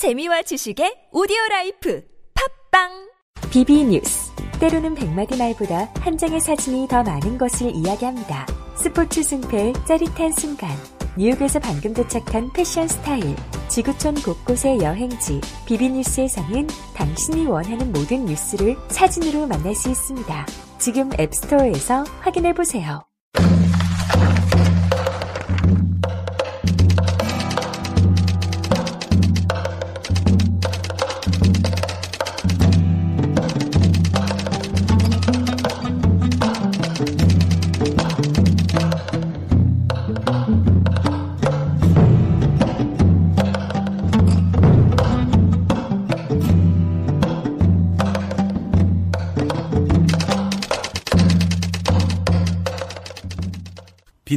재미와 지식의 오디오 life 팟빵 BB 뉴스. 때로는 백마디 말보다 한 장의 사진이 더 많은 것을 이야기합니다. 스포츠 승패의 짜릿한 순간. 뉴욕에서 방금 도착한 패션 스타일. 지구촌 곳곳의 여행지. BB 뉴스에서는 당신이 원하는 모든 뉴스를 사진으로 만날 수 있습니다. 지금 App Store에서 확인해 보세요.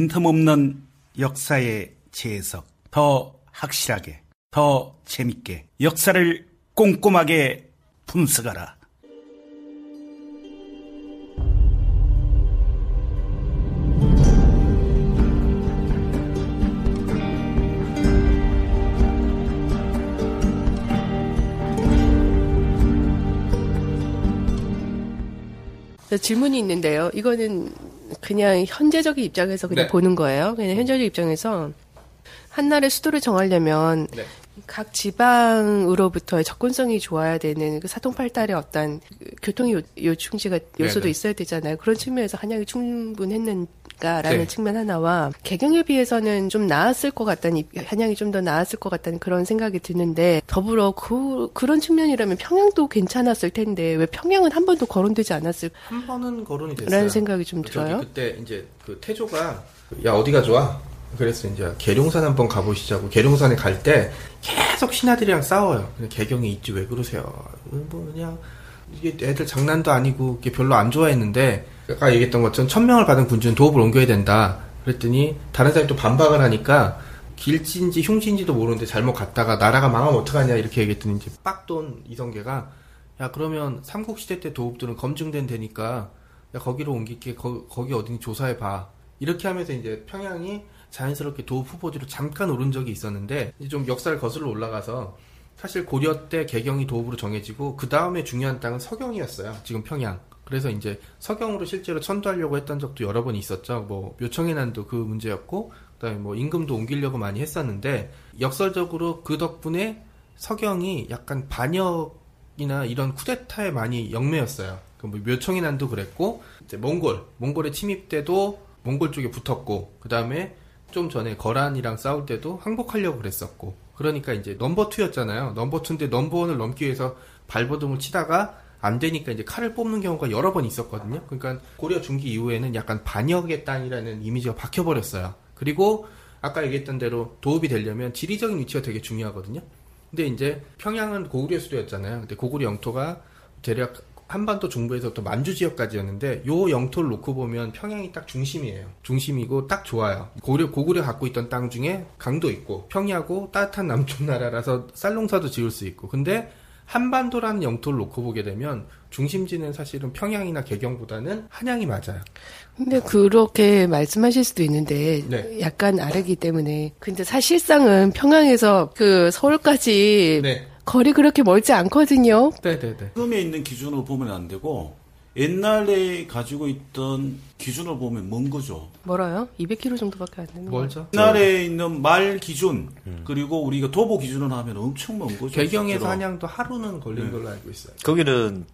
빈틈없는 역사의 재해석, 더 확실하게, 더 재밌게, 역사를 꼼꼼하게 분석하라. 저 질문이 있는데요. 이거는 그냥 현재적인 입장에서 그냥 네. 보는 거예요. 그냥 현재적 입장에서 한 나라의 수도를 정하려면 네. 각 지방으로부터의 접근성이 좋아야 되는 그 사통팔달의 어떤 그 교통 요, 요충지가 요소도 네네. 있어야 되잖아요. 그런 측면에서 한양이 충분했는 가라는 네. 측면 하나와 개경에 비해서는 좀 나았을 것 같다는 입- 한양이 좀 더 나았을 것 같다는 그런 생각이 드는데 더불어 그 그런 측면이라면 평양도 괜찮았을 텐데 왜 평양은 한 번도 거론되지 않았을 한 번은 거론이 됐어요. 라는 생각이 좀 들어요. 그때 이제 그 태조가 야 어디가 좋아? 그래서 이제 계룡산 한번 가보시자고 계룡산에 갈 때 계속 신하들이랑 싸워요. 개경에 있지 왜 그러세요? 어, 뭐 그냥 이게 애들 장난도 아니고 이게 별로 안 좋아했는데 아까 얘기했던 것처럼 천명을 받은 군주는 도읍을 옮겨야 된다. 그랬더니 다른 사람이 또 반박을 하니까 길지인지 흉지인지도 모르는데 잘못 갔다가 나라가 망하면 어떡하냐 이렇게 얘기했더니 이제 빡돈 이성계가 야 그러면 삼국시대 때 도읍들은 검증된 데니까 야 거기로 옮길게. 거, 거기 어딘지 조사해봐. 이렇게 하면서 이제 평양이 자연스럽게 도읍 후보지로 잠깐 오른 적이 있었는데 이제 좀 역사를 거슬러 올라가서 사실 고려 때 개경이 도읍으로 정해지고 그 다음에 중요한 땅은 서경이었어요. 지금 평양 그래서 이제 서경으로 실제로 천도하려고 했던 적도 여러 번 있었죠 뭐 묘청의 난도 그 문제였고 그다음에 뭐 임금도 옮기려고 많이 했었는데 역설적으로 그 덕분에 서경이 약간 반역이나 이런 쿠데타에 많이 얽매였어요. 그뭐 묘청의 난도 그랬고 이제 몽골 몽골의 침입 때도 몽골 쪽에 붙었고 그 다음에 좀 전에 거란이랑 싸울 때도 항복하려고 그랬었고 그러니까 이제 number two였잖아요. number two인데 number one을 넘기 위해서 발버둥을 치다가 안 되니까 이제 칼을 뽑는 경우가 여러 번 있었거든요. 그러니까 고려 중기 이후에는 약간 반역의 땅이라는 이미지가 박혀버렸어요. 그리고 아까 얘기했던 대로 도읍이 되려면 지리적인 위치가 되게 중요하거든요. 근데 이제 평양은 고구려 수도였잖아요. 근데 고구려 영토가 대략 한반도 중부에서부터 만주 지역까지였는데 요 영토를 놓고 보면 평양이 딱 중심이에요. 중심이고 딱 좋아요. 고구려 고구려 갖고 있던 땅 중에 강도 있고 평야고 따뜻한 남쪽 나라라서 쌀농사도 지을 수 있고. 근데 한반도라는 영토를 놓고 보게 되면 중심지는 사실은 평양이나 개경보다는 한양이 맞아요. 근데 그렇게 말씀하실 수도 있는데 네. 약간 아르기 때문에 근데 사실상은 평양에서 그 서울까지 네. 거리 그렇게 멀지 않거든요. 네네네. 지금에 있는 기준으로 보면 안 되고 옛날에 가지고 있던 기준으로 보면 먼 거죠. 멀어요? 200km 정도밖에 안 되는. 멀죠? 옛날에 있는 말 기준 그리고 우리가 도보 기준으로 하면 엄청 먼 거죠. 실제로. 한양도 하루는 걸린 네. 걸로 알고 있어요. 거기는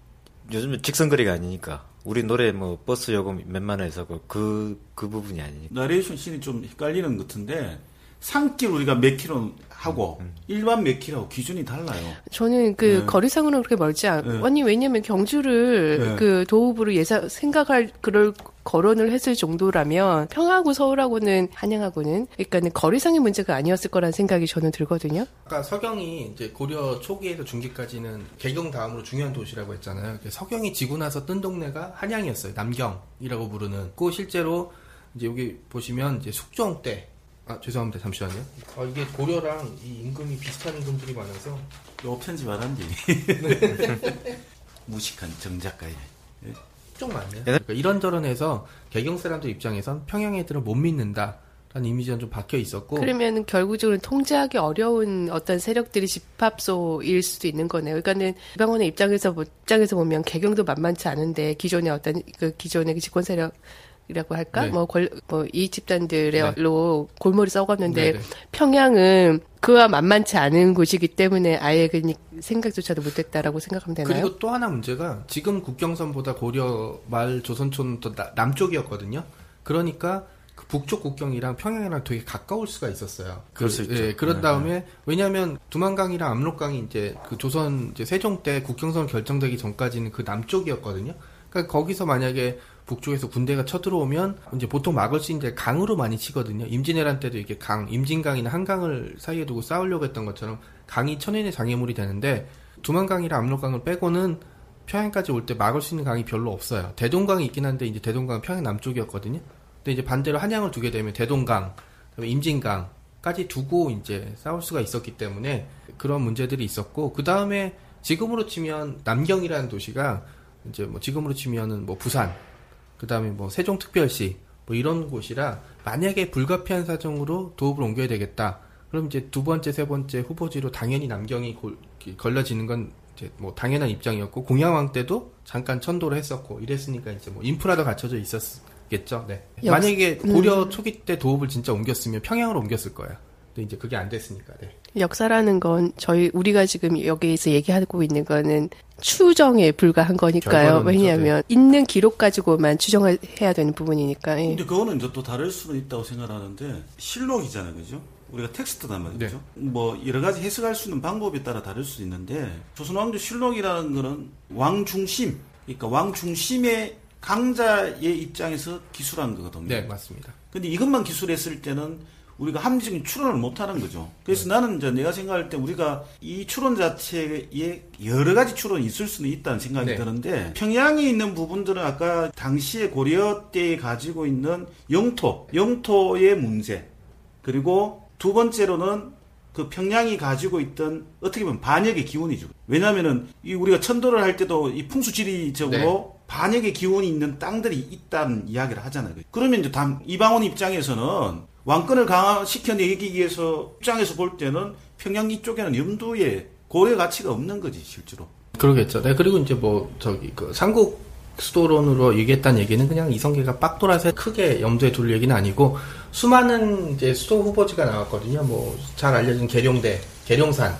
요즘에 직선거리가 아니니까 우리 노래 뭐 버스 요금 몇만 원에서 그, 그, 그 부분이 아니니까. 나레이션 씬이 좀 헷갈리는 것 같은데 산길 우리가 몇 킬로 하고 일반 몇 킬로하고 기준이 달라요. 저는 그 네. 거리상으로는 그렇게 멀지 않. 네. 아니 왜냐면 경주를 네. 그 도읍으로 예상 생각할 그럴 거론을 했을 정도라면 평하고 서울하고는 한양하고는 그러니까는 거리상의 문제가 아니었을 거라는 생각이 저는 들거든요. 아까 서경이 이제 고려 초기에서 중기까지는 개경 다음으로 중요한 도시라고 했잖아요. 서경이 지고 나서 뜬 동네가 한양이었어요. 남경이라고 부르는. 그 실제로 이제 여기 보시면 이제 숙종 때. 아 죄송합니다. 잠시만요. 아 이게 고려랑 이 임금이 비슷한 임금들이 많아서 요 편집 안 한디. 무식한 정작가에. 좀 많네요. 그러니까 이런저런 해서 개경 사람들 입장에선 평양 애들은 못 믿는다. 라는 이미지는 좀 박혀 있었고 그러면 결국적으로 통제하기 어려운 어떤 세력들이 집합소일 수도 있는 거네요. 그러니까는 이방원의 입장에서 보- 입장에서 보면 개경도 만만치 않은데 기존의 어떤 그 기존의 그 집권 세력 이라고 할까? 네. 뭐, 뭐 이익 집단들로 골머리 썩었는데 네, 네. 평양은 그와 만만치 않은 곳이기 때문에 아예 그 생각조차도 못했다라고 생각하면 되나요? 그리고 또 하나 문제가 지금 국경선보다 고려 말 조선촌은 더 나- 남쪽이었거든요. 그러니까 그 북쪽 국경이랑 평양이랑 되게 가까울 수가 있었어요. 그럴 그, 수 있죠. 예, 그런 네, 다음에 왜냐하면 두만강이랑 압록강이 이제 그 조선 이제 세종 때 국경선 결정되기 전까지는 그 남쪽이었거든요. 그러니까 거기서 만약에 북쪽에서 군대가 쳐들어오면 이제 보통 막을 수 있는 데 강으로 많이 치거든요. 임진왜란 때도 이게 강, 임진강이나 한강을 사이에 두고 싸우려고 했던 것처럼 강이 천인의 장애물이 되는데 두만강이랑 압록강을 빼고는 평양까지 올 때 막을 수 있는 강이 별로 없어요. 대동강이 있긴 한데 이제 대동강은 평양 남쪽이었거든요. 근데 이제 반대로 한양을 두게 되면 대동강, 임진강까지 두고 이제 싸울 수가 있었기 때문에 그런 문제들이 있었고 그 다음에 지금으로 치면 남경이라는 도시가 이제 뭐 지금으로 치면은 뭐 부산, 그 다음에 뭐 세종특별시 뭐 이런 곳이라 만약에 불가피한 사정으로 도읍을 옮겨야 되겠다. 그럼 이제 두 번째, 세 번째 후보지로 당연히 남경이 골- 걸려지는 건 이제 뭐 당연한 입장이었고 공양왕 때도 잠깐 천도를 했었고 이랬으니까 이제 뭐 인프라도 갖춰져 있었 겠죠. 네. 역시- 만약에 고려 초기 때 도읍을 진짜 옮겼으면 평양으로 옮겼을 거예요. 근데 이제 그게 안 됐으니까. 네. 역사라는 건 저희 우리가 지금 여기에서 얘기하고 있는 거는 추정에 불과한 거니까요. 결과론이죠, 왜냐하면 있는 기록 가지고만 추정해야 되는 부분이니까. 예. 근데 그거는 이제 또 다를 수는 있다고 생각하는데 실록이잖아요, 그죠? 우리가 텍스트단 말이죠. 뭐 여러 가지 해석할 수 있는 방법에 따라 다를 수 있는데 조선 왕조 실록이라는 거는 왕 중심, 그러니까 왕 중심의 강자의 입장에서 기술한 거거든요. 네, 맞습니다. 근데 이것만 기술했을 때는 우리가 합리적인 추론을 못 하는 거죠. 그래서 나는 이제 내가 생각할 때 우리가 이 추론 자체에 여러 가지 추론이 있을 수는 있다는 생각이 네. 드는데 평양에 있는 부분들은 아까 당시에 고려 때 가지고 있는 영토, 영토의 문제 그리고 두 번째로는 그 평양이 가지고 있던 어떻게 보면 반역의 기운이죠. 왜냐하면은 이 우리가 천도를 할 때도 이 풍수지리적으로 반역의 기운이 있는 땅들이 있다는 이야기를 하잖아요. 그러면 이제 당- 이방원 입장에서는 왕권을 강화시켜 내기 위해서 입장에서 볼 때는 평양 이쪽에는 염두에 고려 가치가 없는 거지 실제로. 그러겠죠. 네, 그리고 이제 뭐, 저기, 그, 삼국 수도론으로 얘기했다는 얘기는 그냥 이성계가 빡 돌아서 크게 염두에 둘 얘기는 아니고, 수많은 이제 수도 후보지가 나왔거든요. 뭐, 잘 알려진 계룡대, 계룡산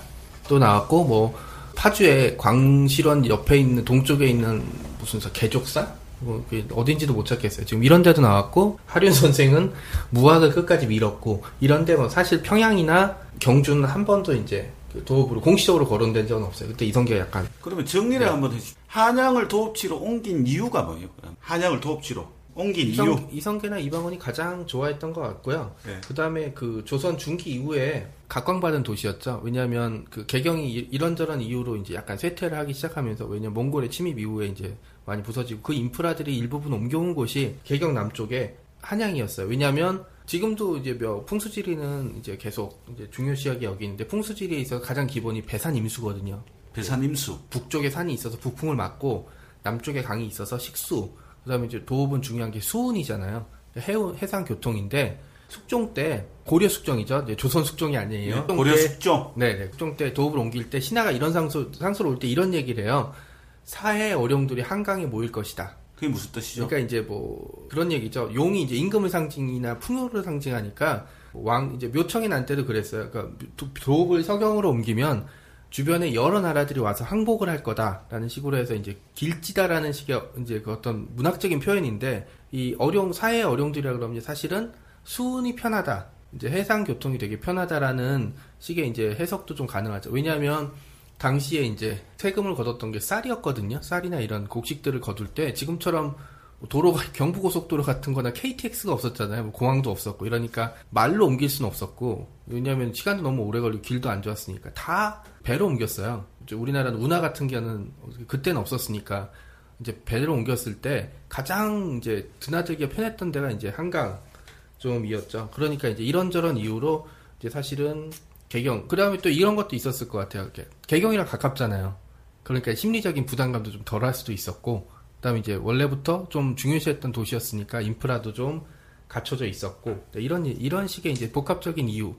또 나왔고, 뭐, 파주에 광실원 옆에 있는, 동쪽에 있는 무슨 사- 개족산? 뭐, 그게 어딘지도 못 찾겠어요. 지금 이런 데도 나왔고, 하륜 선생은 무학을 끝까지 밀었고, 이런데 뭐 사실 평양이나 경주는 한 번도 이제 그 도읍으로 공식적으로 거론된 적은 없어요. 그때 이성계가 약간 그러면 정리를 네. 한번 해주시죠. 한양을 도읍지로 옮긴 이유가 뭐예요? 그럼? 한양을 도읍지로 옮긴 이유. 이성, 이성계나 이방원이 가장 좋아했던 것 같고요. 네. 그 다음에 그 조선 중기 이후에 각광받은 도시였죠. 왜냐하면 그 개경이 이- 이런저런 이유로 이제 약간 쇠퇴를 하기 시작하면서 왜냐면 몽골의 침입 이후에 이제 많이 부서지고 그 인프라들이 일부분 옮겨온 곳이 개경 남쪽에 한양이었어요. 왜냐하면 지금도 이제 몇 풍수지리는 이제 계속 이제 중요시하게 여기는데 풍수지리에 있어서 가장 기본이 배산 임수거든요. 배산 임수. 북쪽에 산이 있어서 북풍을 막고 남쪽에 강이 있어서 식수 그다음에 이제 도읍은 중요한 게 수운이잖아요 해운 해상 교통인데 숙종 때 고려 숙종이죠 이제 조선 숙종이 아니에요 네, 고려 때- 숙종. 네 네 숙종 때 도읍을 옮길 때 신하가 이런 상소 상소를 올 때 이런 얘기를 해요 사해 어룡들이 한강에 모일 것이다 그게 무슨 뜻이죠? 그러니까 이제 뭐 그런 얘기죠. 용이 이제 임금을 상징이나 풍요를 상징하니까 왕 이제 묘청의 난 때도 그랬어요. 그러니까 도- 도읍을 서경으로 옮기면 주변에 여러 나라들이 와서 항복을 할 거다라는 식으로 해서 이제 길지다라는 식의 이제 그 어떤 문학적인 표현인데 이 어룡 사해 어룡들이라 그러면 사실은 수운이 편하다. 이제 해상 교통이 되게 편하다라는 식의 이제 해석도 좀 가능하죠. 왜냐하면 당시에 이제 세금을 걷었던 게 쌀이었거든요. 쌀이나 이런 곡식들을 거둘 때 지금처럼 도로가 경부고속도로 같은 거나 KTX가 없었잖아요. 뭐 공항도 없었고 이러니까 말로 옮길 수는 없었고 왜냐하면 시간도 너무 오래 걸리고 길도 안 좋았으니까 다 배로 옮겼어요. 우리나라는 운하 같은 경우는 그때는 없었으니까 이제 배로 옮겼을 때 가장 이제 드나들기가 편했던 데가 이제 한강 좀이었죠. 그러니까 이제 이런저런 이유로 이제 사실은 개경 그 다음에 또 이런 것도 있었을 것 같아요. 이렇게 개경이랑 가깝잖아요. 그러니까 심리적인 부담감도 좀 덜 할 수도 있었고 그 다음에 이제 원래부터 좀 중요시했던 도시였으니까 인프라도 좀 갖춰져 있었고 네, 이런 이런 식의 이제 복합적인 이유.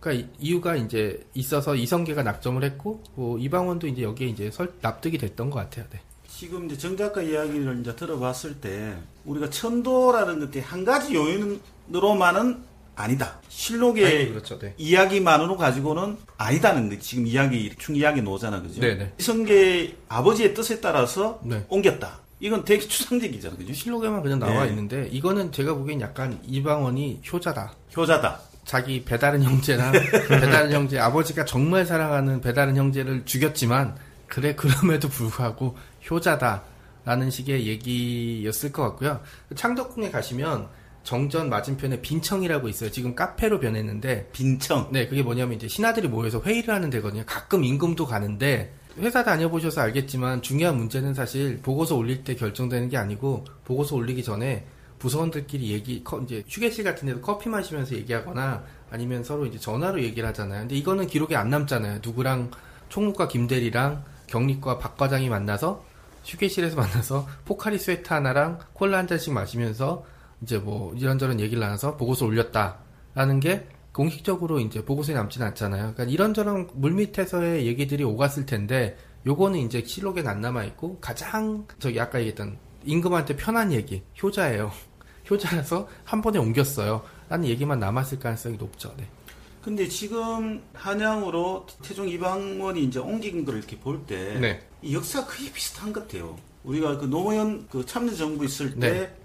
그러니까 이- 이유가 이제 있어서 이성계가 낙점을 했고 뭐 이방원도 이제 여기에 이제 설, 납득이 됐던 것 같아요. 네. 지금 이제 정 작가 이야기를 이제 들어봤을 때 우리가 천도라는 것이 한 가지 요인으로만은 아니다. 실록의 아니, 그렇죠. 네. 이야기만으로 가지고는 아니다는 거 지금 이야기 충 이야기 노잖아, 그죠? 네네. 이성계 아버지의 뜻에 따라서 네. 옮겼다. 이건 되게 추상적이잖아, 그죠? 실록에만 그냥 나와 네. 있는데 이거는 제가 보기엔 약간 이방원이 효자다. 효자다. 자기 배다른 형제랑 배다른 형제 아버지가 정말 사랑하는 배다른 형제를 죽였지만 그래 그럼에도 불구하고 효자다라는 식의 얘기였을 것 같고요. 창덕궁에 가시면 정전 맞은편에 빈청이라고 있어요. 지금 카페로 변했는데 빈청. 네 그게 뭐냐면 이제 신하들이 모여서 회의를 하는 데거든요. 가끔 임금도 가는데 회사 다녀보셔서 알겠지만 중요한 문제는 사실 보고서 올릴 때 결정되는 게 아니고 보고서 올리기 전에 부서원들끼리 얘기 커- 이제 휴게실 같은 데서 커피 마시면서 얘기하거나 아니면 서로 이제 전화로 얘기를 하잖아요. 근데 이거는 기록에 안 남잖아요. 누구랑 총무과 김대리랑 경리과 박 과장이 만나서 휴게실에서 만나서 포카리 스웨트 하나랑 콜라 한 잔씩 마시면서 이제 뭐 이런저런 얘기를 나눠서 보고서 올렸다라는 게 공식적으로 이제 보고서에 남지는 않잖아요. 그러니까 이런저런 물밑에서의 얘기들이 오갔을 텐데 요거는 이제 실록에 안 남아 있고 가장 저기 아까 얘기했던 임금한테 편한 얘기 효자예요. 효자라서 한 번에 옮겼어요. 라는 얘기만 남았을 가능성이 높죠. 네. 근데 지금 한양으로 태종 이방원이 이제 옮긴 걸 이렇게 볼때 네. 이 역사가 거의 비슷한 것 같아요. 우리가 그 노무현 그 참여정부 있을 때 네.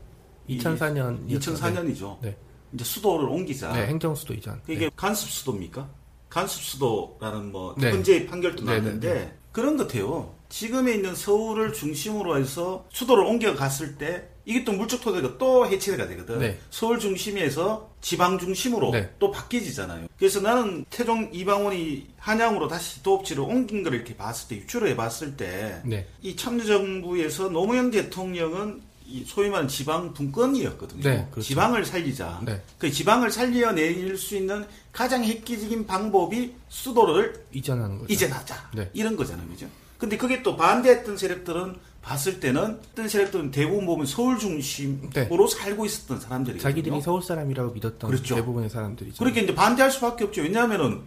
2004년 2004년이죠. 네. 이제 수도를 옮기자. 네, 행정 수도 이전. 이게 네. 간습 수도입니까? 간습 수도라는 뭐 네. 헌재 판결도 네, 나왔는데 네, 그런 것 같아요. 지금에 있는 서울을 중심으로 해서 수도를 옮겨갔을 때 이게 또 물적 토대가 또 해체가 되거든. 네. 서울 중심에서 지방 중심으로 네. 또 바뀌지잖아요. 그래서 나는 태종 이방원이 한양으로 다시 도읍지를 옮긴 걸 이렇게 봤을 때 유추를 해봤을 때이 네. 참여정부에서 노무현 대통령은 이 소위 말하는 지방 분권이었거든요. 네, 그렇죠. 지방을 살리자. 네. 그 지방을 살려낼 수 있는 가장 획기적인 방법이 수도를 이전하는 거죠. 이전하자. 네. 이런 거잖아요. 그죠? 근데 그게 또 반대했던 세력들은 봤을 때는 어떤 세력들은 대부분 보면 서울 중심으로 살고 있었던 사람들이 네. 자기들이 서울 사람이라고 믿었던 그렇죠. 대부분의 사람들이죠. 그렇게 이제 반대할 수밖에 없죠. 왜냐하면은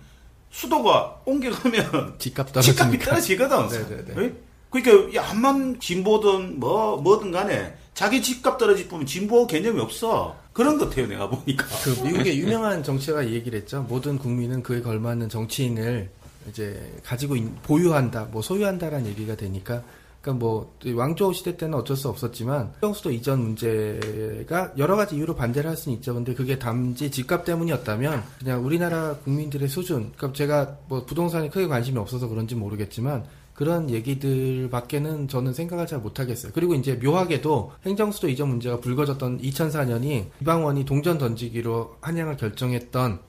수도가 옮겨가면 집값 집값이 떨어지니까. 떨어지거든. 네네네. 예? 그러니까 야, 암만 진보든 뭐 뭐든 간에 자기 집값 떨어지면 진보 개념이 없어. 그런 것 같아요. 내가 보니까. 그 미국의 유명한 정치가가 이 얘기를 했죠. 모든 국민은 그에 걸맞는 정치인을 이제 가지고 있- 보유한다, 뭐 소유한다라는 얘기가 되니까. 그러니까 뭐 왕조 시대 때는 어쩔 수 없었지만 평수도 이전 문제가 여러 가지 이유로 반대를 할 수는 있죠. 근데 그게 단지 집값 때문이었다면 그냥 우리나라 국민들의 수준. 그러니까 제가 뭐 부동산에 크게 관심이 없어서 그런지 모르겠지만 그런 얘기들밖에는 저는 생각을 잘 못하겠어요. 그리고 이제 묘하게도 행정수도 이전 문제가 불거졌던 2004년이 이방원이 동전 던지기로 한양을 결정했던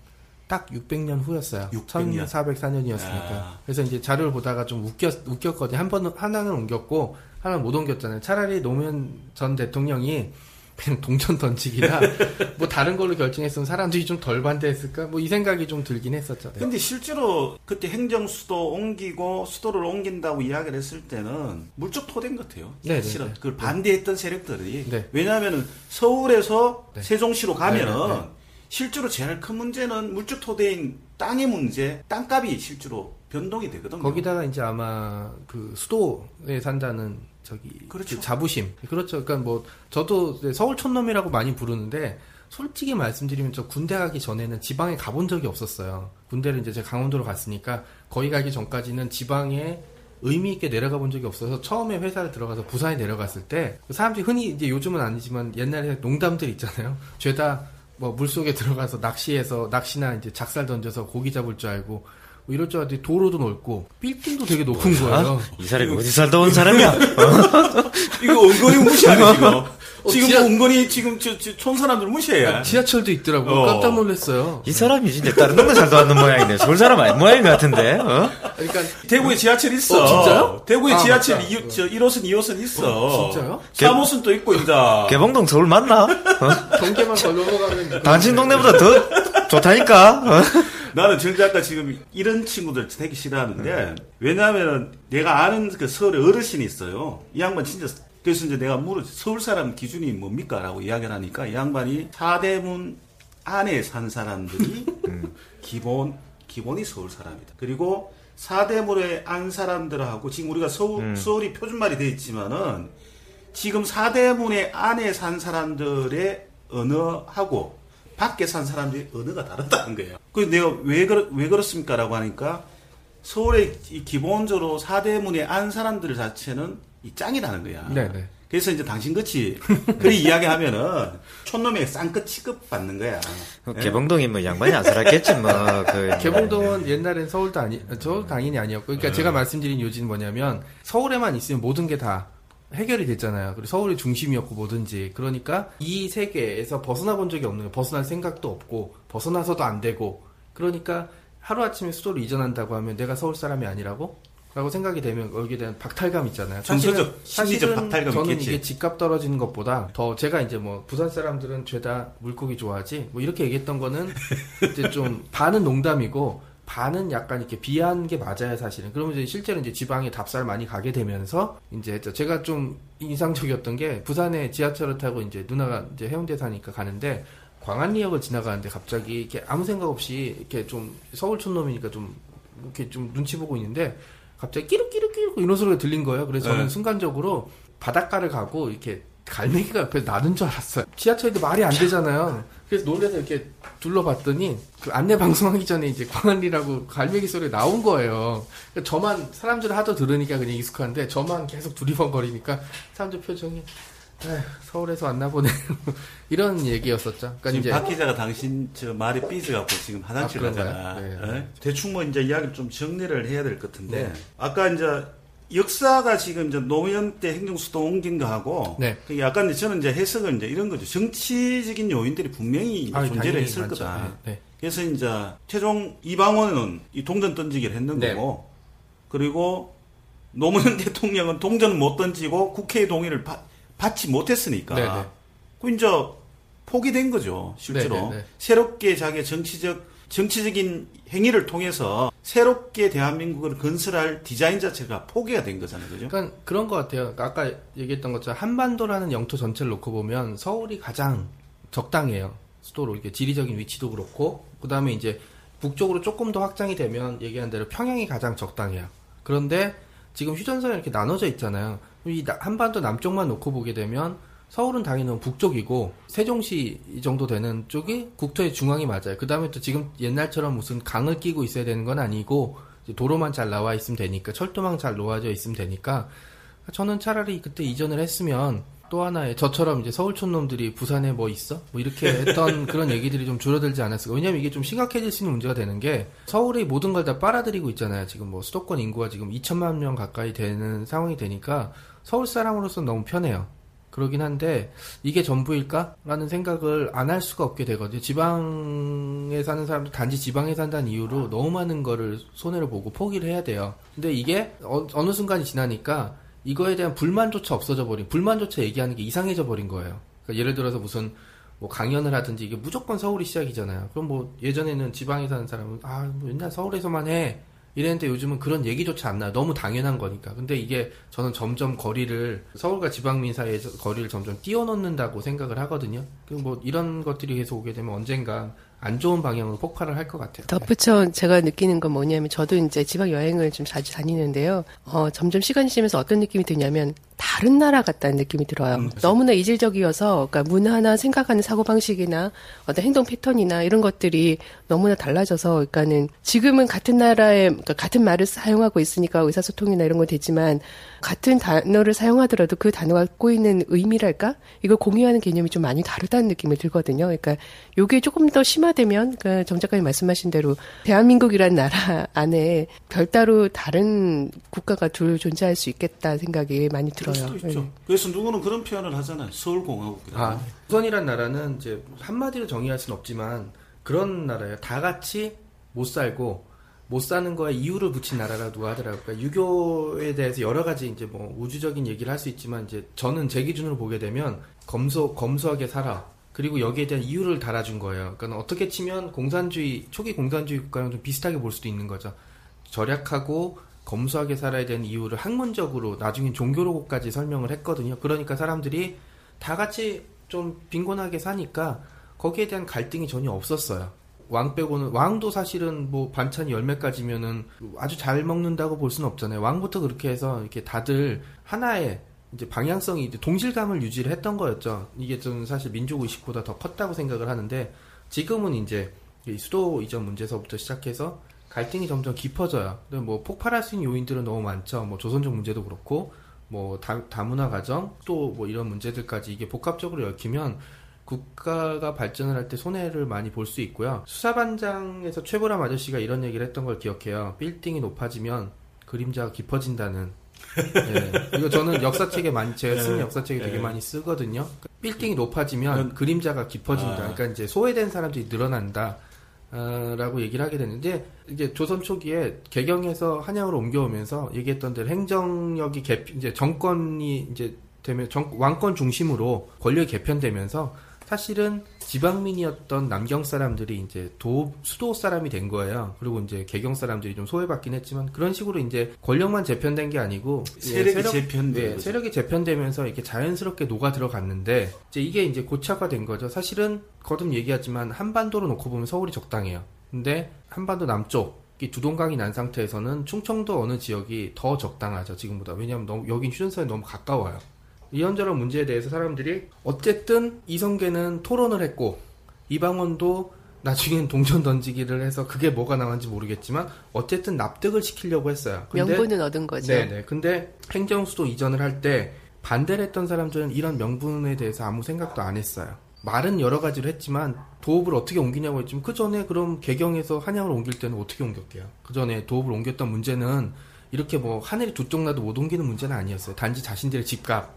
딱 600년 후였어요. 600 년. 1404년이었으니까. 아. 그래서 이제 자료를 보다가 좀 웃겼, 웃겼거든요. 한 번은 하나는 옮겼고 하나는 못 옮겼잖아요. 차라리 노무현 전 대통령이 그냥 동전 던지기나 뭐 다른 걸로 결정했으면 사람들이 좀 덜 반대했을까? 뭐 이 생각이 좀 들긴 했었죠. 네. 근데 실제로 그때 행정 수도 옮기고 수도를 옮긴다고 이야기를 했을 때는 물적 토대인 것 같아요. 네, 네, 네. 그걸 반대했던 세력들이 네. 왜냐하면은 서울에서 네. 세종시로 가면은 네, 네, 네. 실제로 제일 큰 문제는 물적 토대인 땅의 문제, 땅값이 실제로 변동이 되거든요. 거기다가 이제 아마 그 수도에 산다는 저기 그렇죠. 그 자부심 그렇죠. 그러니까 뭐 저도 서울 촌놈이라고 많이 부르는데 솔직히 말씀드리면 저 군대 가기 전에는 지방에 가본 적이 없었어요. 군대를 이제 제가 강원도로 갔으니까 거기 가기 전까지는 지방에 의미 있게 내려가 본 적이 없어서 처음에 회사를 들어가서 부산에 내려갔을 때그 사람들이 흔히 이제 요즘은 아니지만 옛날에 농담들 있잖아요. 죄다 뭐 물속에 들어가서 낚시해서 낚시나 이제 작살 던져서 고기 잡을 줄 알고 뭐 이럴 줄 알았더니 도로도 넓고 빌딩도 되게 높은 거예요. 이 사람이 어디 살다 온 사람이야? 이거 은근히 무시하네 지금. 지금 지하- 뭐 은근히 지금 저, 저, 촌 사람들 무시해. 지하철도 있더라고. 어. 깜짝 놀랐어요. 이 사람이 진짜 다른 동네 살다 왔는 모양이네. 서울 사람 아닌 모양인 것 같은데. 어? 그러니까 대구에 지하철 있어. 어, 진짜요? 대구에 아, 지하철 맞다. 이, 저 1호선, 2호선 있어. 어, 진짜요? 3호선 또 있고 이제. 개봉동 서울 맞나? 어? 경계만 걸러 가면 당신 동네보다 더 좋다니까. 어? 나는 정 작가 지금 이런 친구들 되게 싫어하는데 왜냐하면 내가 아는 그 서울에 어르신이 있어요. 이 양반 진짜 그래서 이제 내가 물어 서울 사람 기준이 뭡니까? 라고 이야기를 하니까 이 양반이 사대문 안에 산 사람들이 기본 기본이 서울 사람이다. 그리고 사대문에 안 사람들하고 지금 우리가 서울 서울이 표준말이 돼 있지만은 지금 사대문의 안에 산 사람들의 언어하고 밖에 산 사람들의 언어가 다르다는 거예요. 그 내가 왜, 그렇, 왜 그렇습니까 라고 하니까 서울의 이 기본적으로 사대문의 안 사람들 자체는 이 짱이라는 거야. 네네. 그래서 이제 당신 같이 그리 이야기하면은 촌놈의 쌍끝 취급 받는 거야. 그 개봉동이 뭐 양반이 안 살았겠지 뭐. 그 개봉동은 옛날엔 서울도 아니, 저 당연히 아니었고. 그러니까 제가 말씀드린 요지는 뭐냐면 서울에만 있으면 모든 게 다 해결이 됐잖아요. 그리고 서울이 중심이었고 뭐든지. 그러니까 이 세계에서 벗어나 본 적이 없는 거예요. 벗어날 생각도 없고 벗어나서도 안 되고. 그러니까 하루아침에 수도를 이전한다고 하면 내가 서울 사람이 아니라고? 라고 생각이 되면 거기에 대한 박탈감 있잖아요. 정서적, 사실은 박탈감이 저는 있겠지. 이게 집값 떨어지는 것보다 더 제가 이제 뭐 부산 사람들은 죄다 물고기 좋아하지 뭐 이렇게 얘기했던 거는 이제 좀 반은 농담이고 반은 약간 이렇게 비하한 게 맞아요 사실은. 그러면 이제 실제로 이제 지방에 답살 많이 가게 되면서 이제 제가 좀 인상적이었던 게 부산에 지하철을 타고 이제 누나가 이제 해운대 사니까 가는데 광안리역을 지나가는데 갑자기 이렇게 아무 생각 없이 이렇게 좀 서울 촌 놈이니까 좀 이렇게 좀 눈치 보고 있는데 갑자기 끼룩끼룩끼룩 이런 소리가 들린 거예요. 그래서 저는 네. 순간적으로 바닷가를 가고 이렇게 갈매기가 옆에 나는 줄 알았어요. 지하철에도 말이 안 되잖아요. 그래서 놀래서 이렇게 둘러봤더니 그 안내 방송하기 전에 이제 광안리라고 갈매기 소리 가 나온 거예요. 그러니까 저만 사람들 하도 들으니까 그냥 익숙한데 저만 계속 두리번거리니까 사람들 표정이 에휴, 서울에서 왔나 보네 이런 얘기였었죠. 그러니까 지금 박 기자가 당신 저 말에 삐져 갖고 지금 화장실 아? 가잖아. 네. 예? 대충 뭐 이제 이야기를 좀 정리를 해야 될 것 같은데 네. 아까 이제 역사가 지금 이제 노무현 때 행정수도 옮긴 거하고 네. 약간 저는 이제 해석을 이제 이런 거죠. 정치적인 요인들이 분명히 아유, 존재를 했을 많죠. 거다. 네, 네. 그래서 이제 최종 이방원은 이 동전 던지기를 했는 네. 거고 그리고 노무현 대통령은 동전을 못 던지고 국회의 동의를 받, 받지 못했으니까 네, 네. 그 이제 포기된 거죠 실제로 네, 네, 네. 새롭게 자기의 정치적 정치적인 행위를 통해서 새롭게 대한민국을 건설할 디자인 자체가 포기가 된 거잖아요 그죠? 그러니까 그런 것 같아요. 그러니까 아까 얘기했던 것처럼 한반도라는 영토 전체를 놓고 보면 서울이 가장 적당해요. 수도로 이렇게 지리적인 위치도 그렇고 그다음에 이제 북쪽으로 조금 더 확장이 되면 얘기한 대로 평양이 가장 적당해요. 그런데 지금 휴전선이 이렇게 나눠져 있잖아요. 이 나- 한반도 남쪽만 놓고 보게 되면 서울은 당연히 북쪽이고 세종시 이 정도 되는 쪽이 국토의 중앙이 맞아요. 그 다음에 또 지금 옛날처럼 무슨 강을 끼고 있어야 되는 건 아니고 도로만 잘 나와 있으면 되니까 철도망 잘 놓아져 있으면 되니까 저는 차라리 그때 이전을 했으면 또 하나의 저처럼 이제 서울촌 놈들이 부산에 뭐 있어? 뭐 이렇게 했던 그런 얘기들이 좀 줄어들지 않았을까. 왜냐면 이게 좀 심각해질 수 있는 문제가 되는 게 서울이 모든 걸 다 빨아들이고 있잖아요. 지금 뭐 수도권 인구가 지금 2천만 명 가까이 되는 상황이 되니까 서울 사람으로서 너무 편해요. 그러긴 한데 이게 전부일까? 라는 생각을 안 할 수가 없게 되거든요. 지방에 사는 사람들 단지 지방에 산다는 이유로 너무 많은 거를 손해를 보고 포기를 해야 돼요. 근데 이게 어, 느 순간이 지나니까 이거에 대한 불만조차 없어져 버린, 불만조차 얘기하는 게 이상해져 버린 거예요. 그러니까 예를 들어서 무슨 뭐 강연을 하든지 이게 무조건 서울이 시작이잖아요. 그럼 뭐 예전에는 지방에 사는 사람은 아, 뭐 맨날 서울에서만 해. 이랬는데 요즘은 그런 얘기조차 안 나요. 너무 당연한 거니까. 근데 이게 저는 점점 거리를 서울과 지방민 사이의 거리를 점점 띄워놓는다고 생각을 하거든요. 뭐 이런 것들이 계속 오게 되면 언젠가 안 좋은 방향으로 폭발을 할 것 같아요. 덧붙여 제가 느끼는 건 뭐냐면 저도 이제 지방 여행을 좀 자주 다니는데요. 어, 점점 시간이 지나면서 어떤 느낌이 드냐면 다른 나라 같다는 느낌이 들어요. 너무나 이질적이어서 그러니까 문화나 생각하는 사고 방식이나 어떤 행동 패턴이나 이런 것들이 너무나 달라져서 그러니까는 지금은 같은 나라에 그러니까 같은 말을 사용하고 있으니까 의사소통이나 이런 건 되지만 같은 단어를 사용하더라도 그 단어가 있는 의미랄까 이걸 공유하는 개념이 좀 많이 다르다는 느낌이 들거든요. 그러니까 요게 조금 더 심화되면 그정 작가님 말씀하신 대로 대한민국이라는 나라 안에 별따로 다른 국가가 둘 존재할 수 있겠다 생각이 많이 그럴 들어요. 수도 있죠. 네. 그래서 누구는 그런 표현을 하잖아요. 서울공화국이라고. 아, 우선이란 나라는 이제 한마디로 정의할 수는 없지만 그런 나라예요. 다 같이 못 살고 못 사는 거에 이유를 붙인 나라라고 누가 하더라고요. 그러니까 유교에 대해서 여러 가지 이제 뭐 우주적인 얘기를 할 수 있지만 이제 저는 제 기준으로 보게 되면 검소 검소하게 살아. 그리고 여기에 대한 이유를 달아준 거예요. 그러니까 어떻게 치면 공산주의 초기 공산주의 국가랑 좀 비슷하게 볼 수도 있는 거죠. 절약하고 검소하게 살아야 되는 이유를 학문적으로 나중엔 종교로까지 설명을 했거든요. 그러니까 사람들이 다 같이 좀 빈곤하게 사니까 거기에 대한 갈등이 전혀 없었어요. 왕 빼고는 왕도 사실은 뭐 반찬이 열 매까지면은 아주 잘 먹는다고 볼 수는 없잖아요. 왕부터 그렇게 해서 이렇게 다들 하나의 이제 방향성이 이제 동질감을 유지를 했던 거였죠. 이게 좀 사실 민족 의식보다 더 컸다고 생각을 하는데 지금은 이제 이 수도 이전 문제서부터 시작해서 갈등이 점점 깊어져요. 근데 뭐 폭발할 수 있는 요인들은 너무 많죠. 뭐 조선족 문제도 그렇고 뭐 다, 다문화 가정 또 뭐 이런 문제들까지 이게 복합적으로 얽히면 국가가 발전을 할 때 손해를 많이 볼 수 있고요. 수사반장에서 최보람 아저씨가 이런 얘기를 했던 걸 기억해요. 빌딩이 높아지면 그림자가 깊어진다는. 네. 이거 저는 역사책에 많이 제가 쓰는 네. 역사책에 되게 네. 많이 쓰거든요. 빌딩이 높아지면 음. 그림자가 깊어진다. 아. 그러니까 이제 소외된 사람들이 늘어난다. 어, 라고 얘기를 하게 됐는데 이게 조선 초기에 개경에서 한양으로 옮겨오면서 얘기했던 대로 행정력이 개 이제 정권이 이제 되면 정, 왕권 중심으로 권력이 개편되면서 사실은 지방민이었던 남경 사람들이 이제 도 수도 사람이 된 거예요. 그리고 이제 개경 사람들이 좀 소외받긴 했지만 그런 식으로 이제 권력만 재편된 게 아니고 세력이 예, 세력- 재편된 예. 세력이 재편되면서 이렇게 자연스럽게 녹아 들어갔는데 이제 이게 이제 고착화된 거죠. 사실은 거듭 얘기하지만 한반도로 놓고 보면 서울이 적당해요. 근데 한반도 남쪽 이 두동강이 난 상태에서는 충청도 어느 지역이 더 적당하죠 지금보다 왜냐하면 너무 여긴 휴전선에 너무 가까워요. 이런저런 문제에 대해서 사람들이 어쨌든 이성계는 토론을 했고 이방원도 나중엔 동전 던지기를 해서 그게 뭐가 나왔는지 모르겠지만 어쨌든 납득을 시키려고 했어요. 근데 명분은 얻은 거죠. 네네. 근데 행정수도 이전을 할 때 반대를 했던 사람들은 이런 명분에 대해서 아무 생각도 안 했어요. 말은 여러 가지로 했지만 도읍을 어떻게 옮기냐고 했지만 그 전에 그럼 개경에서 한양을 옮길 때는 어떻게 옮겼게요? 그 전에 도읍을 옮겼던 문제는 이렇게 뭐 하늘이 두 쪽 나도 못 옮기는 문제는 아니었어요. 단지 자신들의 집값,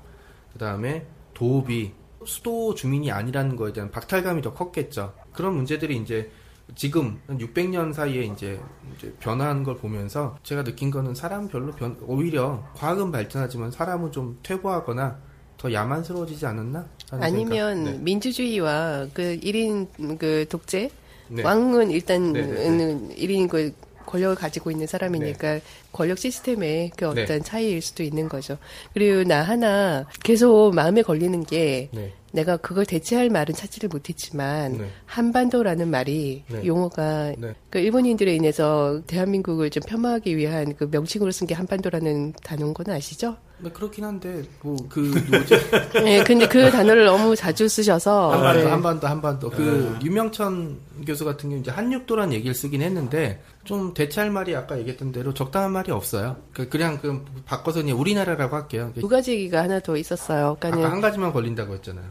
그 다음에 도읍이 수도 주민이 아니라는 거에 대한 박탈감이 더 컸겠죠. 그런 문제들이 이제 지금 한 600년 사이에 이제, 이제 변화하는 걸 보면서 제가 느낀 거는 사람 별로 변, 오히려 과학은 발전하지만 사람은 좀 퇴보하거나 더 야만스러워지지 않았나? 아니면 생각. 민주주의와 그 1인 그 독재 네. 네. 왕은 일단 네, 네, 은 1인 그 권력을 가지고 있는 사람이니까 권력 시스템의 그 어떤 네. 차이일 수도 있는 거죠. 그리고 나 하나 계속 마음에 걸리는 게 네. 내가 그걸 대체할 말은 찾지를 못했지만 네. 한반도라는 말이 네. 용어가 네. 그 일본인들에 인해서 대한민국을 좀 폄하하기 위한 그 명칭으로 쓴 게 한반도라는 단어인 건 아시죠? 네, 그렇긴 한데 뭐그 뭐지? 네, 근데 그 단어를 너무 자주 쓰셔서 한반도, 네. 한반도, 한반도. 그, 유명천 교수 같은 경우 이제 한육도란 얘기를 쓰긴 했는데, 좀 대체할 말이 아까 얘기했던 대로 적당한 말이 없어요. 그, 그냥 그, 바꿔서 그냥 우리나라라고 할게요. 두 가지 얘기가 하나 더 있었어요. 아까 그러니까는 한 가지만 걸린다고 했잖아요.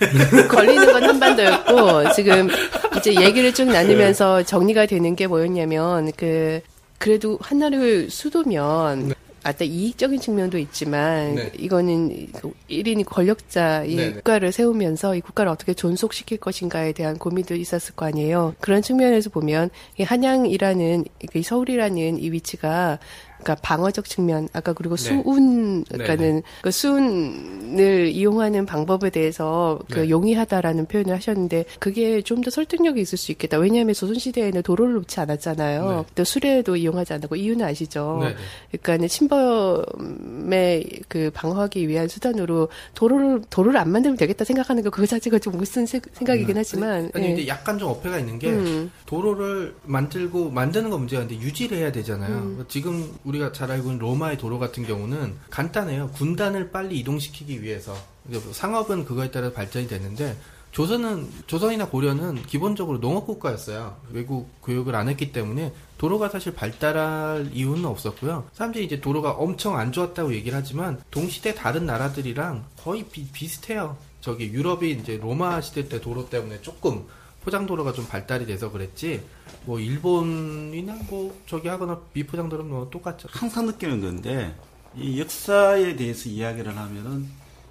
걸리는 건 한반도였고 지금 이제 얘기를 쭉 나누면서 정리가 되는 게 뭐였냐면 그 그래도 하나를 수도면 아까 이익적인 측면도 있지만 네. 이거는 그 1인 권력자의 네, 네. 국가를 세우면서 이 국가를 어떻게 존속시킬 것인가에 대한 고민도 있었을 거 아니에요. 그런 측면에서 보면 이 한양이라는 이 서울이라는 이 위치가 그러니까 방어적 측면 아까 그리고 네. 수운 네, 그러니까는 그 수운을 이용하는 방법에 대해서 그 네. 용이하다라는 표현을 하셨는데 그게 좀 더 설득력이 있을 수 있겠다. 왜냐하면 조선 시대에는 도로를 놓지 않았잖아요. 네. 또 수레도 이용하지 않고 이유는 아시죠? 네, 네. 그러니까 침범에 그 방어하기 위한 수단으로 도로를 도로를 안 만들면 되겠다 생각하는 거 그거 자체가 좀 무슨 세- 생각이긴 하지만 아니, 예. 근데 약간 좀 어폐가 있는 게, 음. 도로를 만들고, 만드는 건 문제가 아닌데, 유지를 해야 되잖아요. 지금 우리가 잘 알고 있는 로마의 도로 같은 경우는 간단해요. 군단을 빨리 이동시키기 위해서. 이제 뭐 상업은 그거에 따라 발전이 됐는데, 조선은, 조선이나 고려는 기본적으로 농업 국가였어요. 외국 교육을 안 했기 때문에, 도로가 사실 발달할 이유는 없었고요. 사람들이 이제 도로가 엄청 안 좋았다고 얘기를 하지만, 동시대 다른 나라들이랑 거의 비, 비슷해요. 저기 유럽이 이제 로마 시대 때 도로 때문에 조금 포장도로가 좀 발달이 돼서 그랬지 뭐 일본이나 뭐 저기 하거나 비포장도로는 뭐 똑같죠. 항상 느끼는 건데 이 역사에 대해서 이야기를 하면은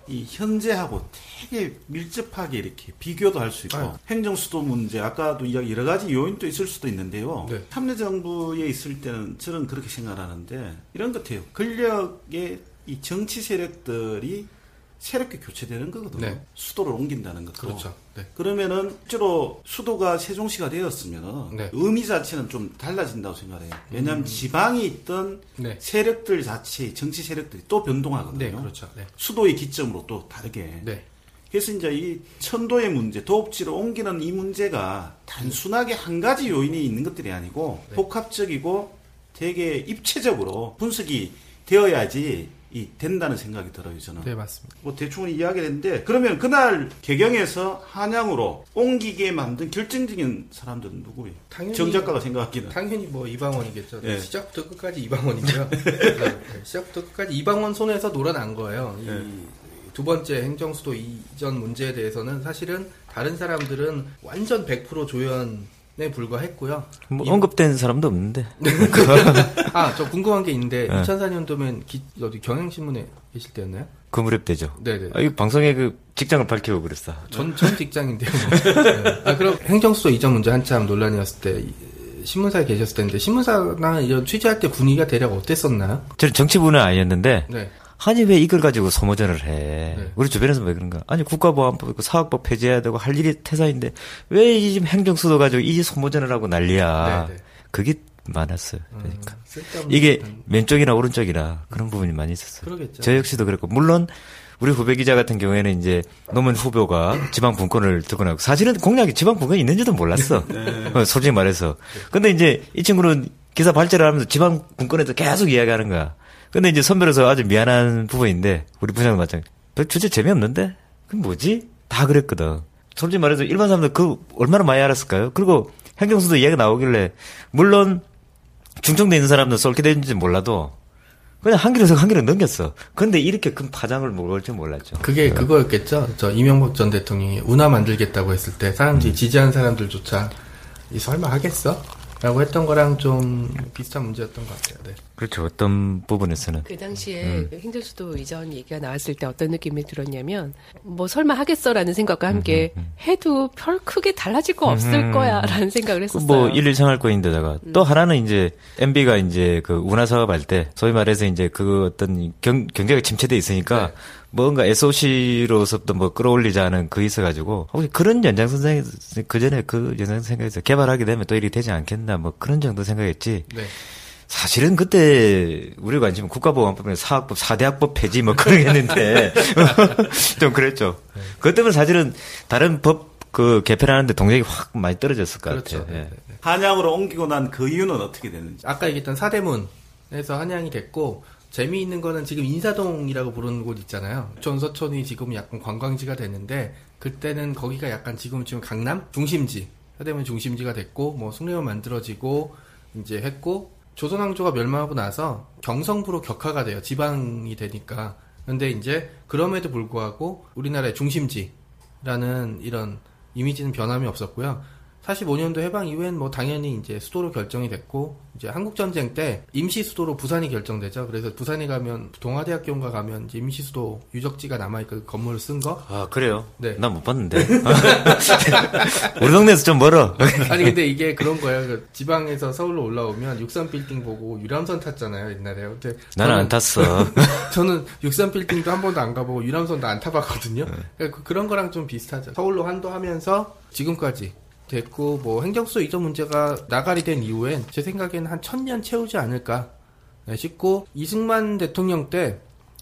이 현재하고 되게 밀접하게 이렇게 비교도 할 수 있고 네. 행정 수도 문제 아까도 이야기 여러 가지 요인도 있을 수도 있는데요. 네. 참여 정부에 있을 때는 저는 그렇게 생각하는데 이런 것 같아요. 권력의 이 정치 세력들이 새롭게 교체되는 거거든요. 네. 수도를 옮긴다는 것도. 그렇죠. 네. 그러면은 실제로 수도가 세종시가 되었으면은 네. 의미 자체는 좀 달라진다고 생각해요. 왜냐하면 지방에 있던 네. 세력들 자체 정치 세력들이 또 변동하거든요. 네, 그렇죠. 네. 수도의 기점으로 또 다르게. 네. 그래서 이제 이 천도의 문제, 도읍지로 옮기는 이 문제가 단순하게 한 가지 요인이 있는 것들이 아니고 네. 복합적이고 되게 입체적으로 분석이 되어야지 이 된다는 생각이 들어요, 저는. 네, 맞습니다. 뭐 대충은 이야기를 했는데 그러면 그날 개경에서 한양으로 옮기게 만든 결정적인 사람들은 누구예요? 당연히- 정 작가가 생각하기는 당연히 뭐 이방원이겠죠. 네. 시작부터 끝까지 이방원이고요. 네, 시작부터 끝까지 이방원 손에서 놀아난 거예요. 이 네. 두 번째 행정수도 이전 문제에 대해서는 사실은 다른 사람들은 완전 100% 조연 에 불과했고요. 뭐 이- 언급된 사람도 없는데. 아, 저 궁금한 게 있는데 네. 2004년도면 어디 경향신문에 계실 때였나요? 그 무렵되죠. 네네. 아, 이거 방송에 그 직장을 밝히고 그랬어. 전, 전 직장인데요. 뭐. 네. 아, 그럼 행정수도 이전 문제 한참 논란이었을 때 이- 신문사에 계셨을 때인데 신문사나 이런 취재할 때 분위기가 대략 어땠었나요? 저는 정치부는 아니었는데 네. 아니 왜 이걸 가지고 소모전을 해? 네. 우리 주변에서 왜 그런가? 아니 국가보안법 있고 사학법 폐지해야 되고 할 일이 태산인데 왜 이 지금 행정수도 가지고 이 소모전을 하고 난리야? 네, 네. 그게 많았어요. 그러니까 쓸데없는 이게 왼쪽이나 오른쪽이나 그런 부분이 많이 있었어요. 그러겠죠. 저 역시도 그랬고 물론 우리 후배 기자 같은 경우에는 이제 노무현 후보가 지방 분권을 들고 나고 사실은 공약이 지방 분권이 있는지도 몰랐어. 어, 솔직히 말해서. 근데 이제 이 친구는 기사 발제를 하면서 지방 분권에도 계속 이야기하는 거야. 근데 이제 선배로서 아주 미안한 부분인데 우리 부장도 마찬가지. 별 주제 재미없는데? 그럼 뭐지? 다 그랬거든. 솔직히 말해서 일반 사람들 그 얼마나 많이 알았을까요? 그리고 행정수도 이야기가 나오길래 물론 중청돼 있는 사람들 쏠게 되는지 몰라도 그냥 한 길에서 한 길을 넘겼어. 근데 이렇게 큰 파장을 먹을 줄 몰랐죠. 그게 그거였겠죠. 저 이명박 전 대통령이 운하 만들겠다고 했을 때 사람들이 지지한 사람들조차 이 설마 하겠어? 라고 했던 거랑 좀 비슷한 문제였던 것 같아요. 네. 그렇죠. 어떤 부분에서는. 그 당시에 행정수도 이전 얘기가 나왔을 때 어떤 느낌이 들었냐면 뭐 설마 하겠어라는 생각과 함께 해도 별 크게 달라질 거 없을 거야라는 생각을 그 했었어요. 뭐 일일 생활권인데다가 또 하나는 이제 MB가 이제 그 운하 사업할 때 소위 말해서 이제 그 어떤 경, 경제가 침체돼 있으니까 뭔가 SOC로서부터 뭐 끌어올리자는 그 있어가지고 혹시 그런 연장선상에 그 전에 그 연장선상에서 개발하게 되면 또 이렇게 되지 않겠나 뭐 그런 정도 생각했지. 네. 사실은 그때 우리 관심은 국가보안법에 사학법, 사대학법 폐지 뭐 그런 게 했는데 좀 그랬죠. 그것 때문에 사실은 다른 법 그 개편하는데 동력이 확 많이 떨어졌을 것 그렇죠. 같아요. 예. 한양으로 옮기고 난 그 이유는 어떻게 되는지. 아까 얘기했던 사대문에서 한양이 됐고 재미있는 거는 지금 인사동이라고 부르는 곳 있잖아요. 전서촌이 지금 약간 관광지가 됐는데 그때는 거기가 약간 지금 지금 강남 중심지 사대문 중심지가 됐고 뭐 숭례문 만들어지고 이제 했고 조선왕조가 멸망하고 나서 경성부로 격화가 돼요. 지방이 되니까. 근데 이제 그럼에도 불구하고 우리나라의 중심지라는 이런 이미지는 변함이 없었고요. 45년도 해방 이후엔 뭐 당연히 이제 수도로 결정이 됐고 이제 한국 전쟁 때 임시 수도로 부산이 결정되죠. 그래서 부산에 가면 동아대학교인가 가면 이제 임시 수도 유적지가 남아 있고 그 건물을 쓴 거. 아 그래요? 네. 난 못 봤는데. 우리 동네에서 좀 멀어. 아니 근데 이게 그런 거예요. 그 지방에서 서울로 올라오면 63 빌딩 보고 유람선 탔잖아요 옛날에. 근데 나는 안 탔어. 저는 63 빌딩도 한 번도 안 가보고 유람선도 안 타봤거든요. 네. 그러니까 그- 그런 거랑 좀 비슷하죠. 서울로 한도하면서 지금까지 됐고 뭐 행정수 이전 문제가 나가리 된 이후엔 제 생각에는 한 천년 채우지 않을까 네, 싶고 이승만 대통령 때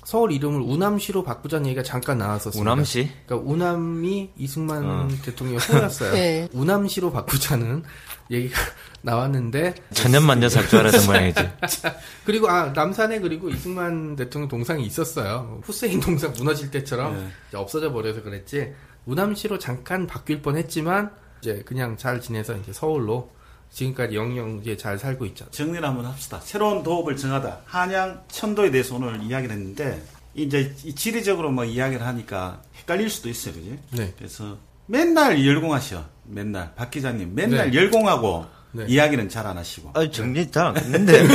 서울 이름을 우남시로 바꾸자는 얘기가 잠깐 나왔었습니다. 우남시? 그러니까 우남이 이승만 어. 대통령 후였어요. 네. 우남시로 바꾸자는 얘기가 나왔는데 천년만년 살줄 알았던 모양이지. 그리고 아 남산에 그리고 이승만 대통령 동상이 있었어요. 후세인 동상 무너질 때처럼 네. 이제 없어져 버려서 그랬지. 우남시로 잠깐 바뀔 뻔했지만 이제 그냥 잘 지내서 이제 서울로 지금까지 영영 이제 잘 살고 있죠. 정리를 한번 합시다. 새로운 도읍을 정하다. 한양, 천도에 대해서 오늘 이야기를 했는데, 이제 이 지리적으로 뭐 이야기를 하니까 헷갈릴 수도 있어요. 그지? 네. 그래서 맨날 열공하셔. 맨날. 박 기자님 맨날 네. 열공하고 네. 이야기는 잘 안 하시고. 아 정리 잘안 했는데.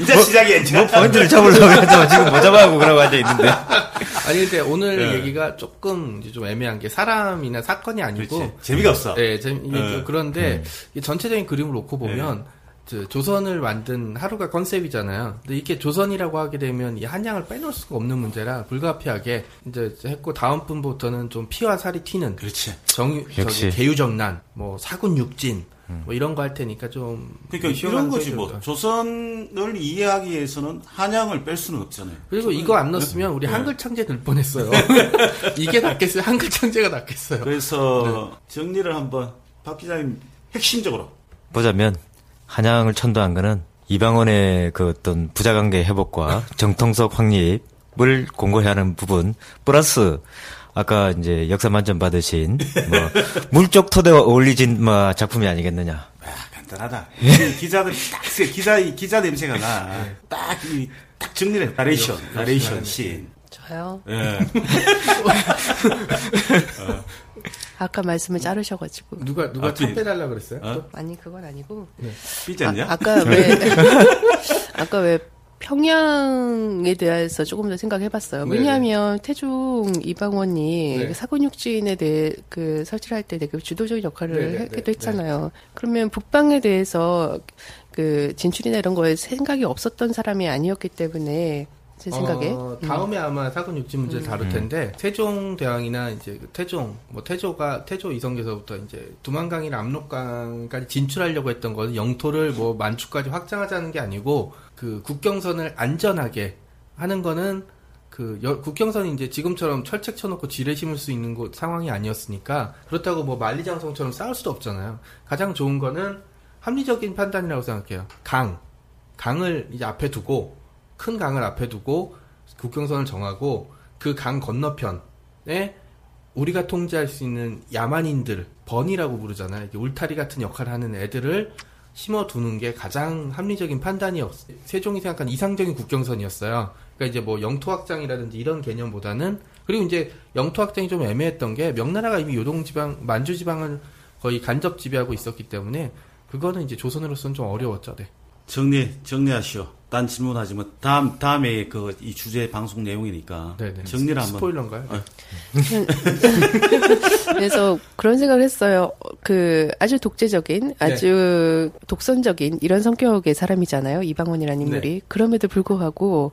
이제 시작이야, 이제. 뭐 포인트를 잡으려고 해도 지금 뭐 잡아가고 그러고 앉아 있는데. 아니 근데 오늘 네. 얘기가 조금 이제 좀 애매한 게 사람이나 사건이 아니고 그렇지. 재미가 없어. 네, 재- 이게 네. 좀 그런데 이 전체적인 그림을 놓고 보면 저 조선을 만든 하루가 concept이잖아요. 근데 이게 조선이라고 하게 되면 이 한양을 빼놓을 수가 없는 문제라 불가피하게 이제 했고 다음 번부터는 좀 피와 살이 튀는 그렇지. 정 역시. 계유정난, 뭐 사군육진 뭐 이런 거 할 테니까 좀 그러니까 이런 거지 뭐. 조선을 이해하기 위해서는 한양을 뺄 수는 없잖아요. 그리고 이거 안 넣었으면 우리 네. 한글 창제 될 뻔했어요. 이게 낫겠어요. 한글 창제가 낫겠어요. 그래서 네. 정리를 한번 박 기자님 핵심적으로 보자면 한양을 천도한 거는 이방원의 그 어떤 부자관계 회복과 정통석 확립을 공고해야 하는 부분 플러스 아까 이제 역사 만점 받으신 뭐 물적 토대와 어울리진 뭐 작품이 아니겠느냐. 아, 간단하다. 이 기자들이 딱 세- 기자 기자 냄새가 나. 딱이딱 정리를 해. 나레이션, 나레이션 씬. 저요. 예. 아까 말씀을 자르셔가지고. 누가 누가 아, 차 삐- 빼달라 그랬어요? 어? 또? 아니 그건 아니고. 삐지 않냐? 아, 아까 왜 아까 왜 평양에 대해서 조금 더 생각해봤어요. 네네. 왜냐하면 태종 이방원이 네. 사군육진에 대해 그 설치를 할때 되게 주도적인 역할을 네네, 하기도 네, 했잖아요. 그러면 북방에 대해서 그 진출이나 이런 거에 생각이 없었던 사람이 아니었기 때문에 제 생각에 어, 음. 다음에 아마 사군 육지 문제를 다룰 텐데 태종 대왕이나 이제 그 태종 뭐 태조가 태조 이성계서부터 이제 두만강이나 압록강까지 진출하려고 했던 건 영토를 뭐 만축까지 확장하자는 게 아니고 그 국경선을 안전하게 하는 거는 그 여- 국경선이 이제 지금처럼 철책 쳐놓고 지뢰 심을 수 있는 곳 상황이 아니었으니까 그렇다고 뭐 만리장성처럼 싸울 수도 없잖아요. 가장 좋은 거는 합리적인 판단이라고 생각해요. 강 강을 이제 앞에 두고 큰 강을 앞에 두고 국경선을 정하고 그 강 건너편에 우리가 통제할 수 있는 야만인들 번이라고 부르잖아요. 이렇게 울타리 같은 역할을 하는 애들을 심어두는 게 가장 합리적인 판단이었. 세종이 생각한 이상적인 국경선이었어요. 그러니까 이제 뭐 영토 확장이라든지 이런 개념보다는 그리고 이제 영토 확장이 좀 애매했던 게 명나라가 이미 요동 지방 만주 지방을 거의 간접 지배하고 있었기 때문에 그거는 이제 조선으로서는 좀 어려웠죠. 네. 정리 정리하시오. 딴 질문하지만 다음 다음에 그 이 주제 방송 내용이니까 네네. 정리를 한번. 스포일러인가요? 어. 그래서 그런 생각을 했어요. 그 아주 독재적인, 아주 독선적인 이런 성격의 사람이잖아요. 이방원이라는 인물이. 그럼에도 불구하고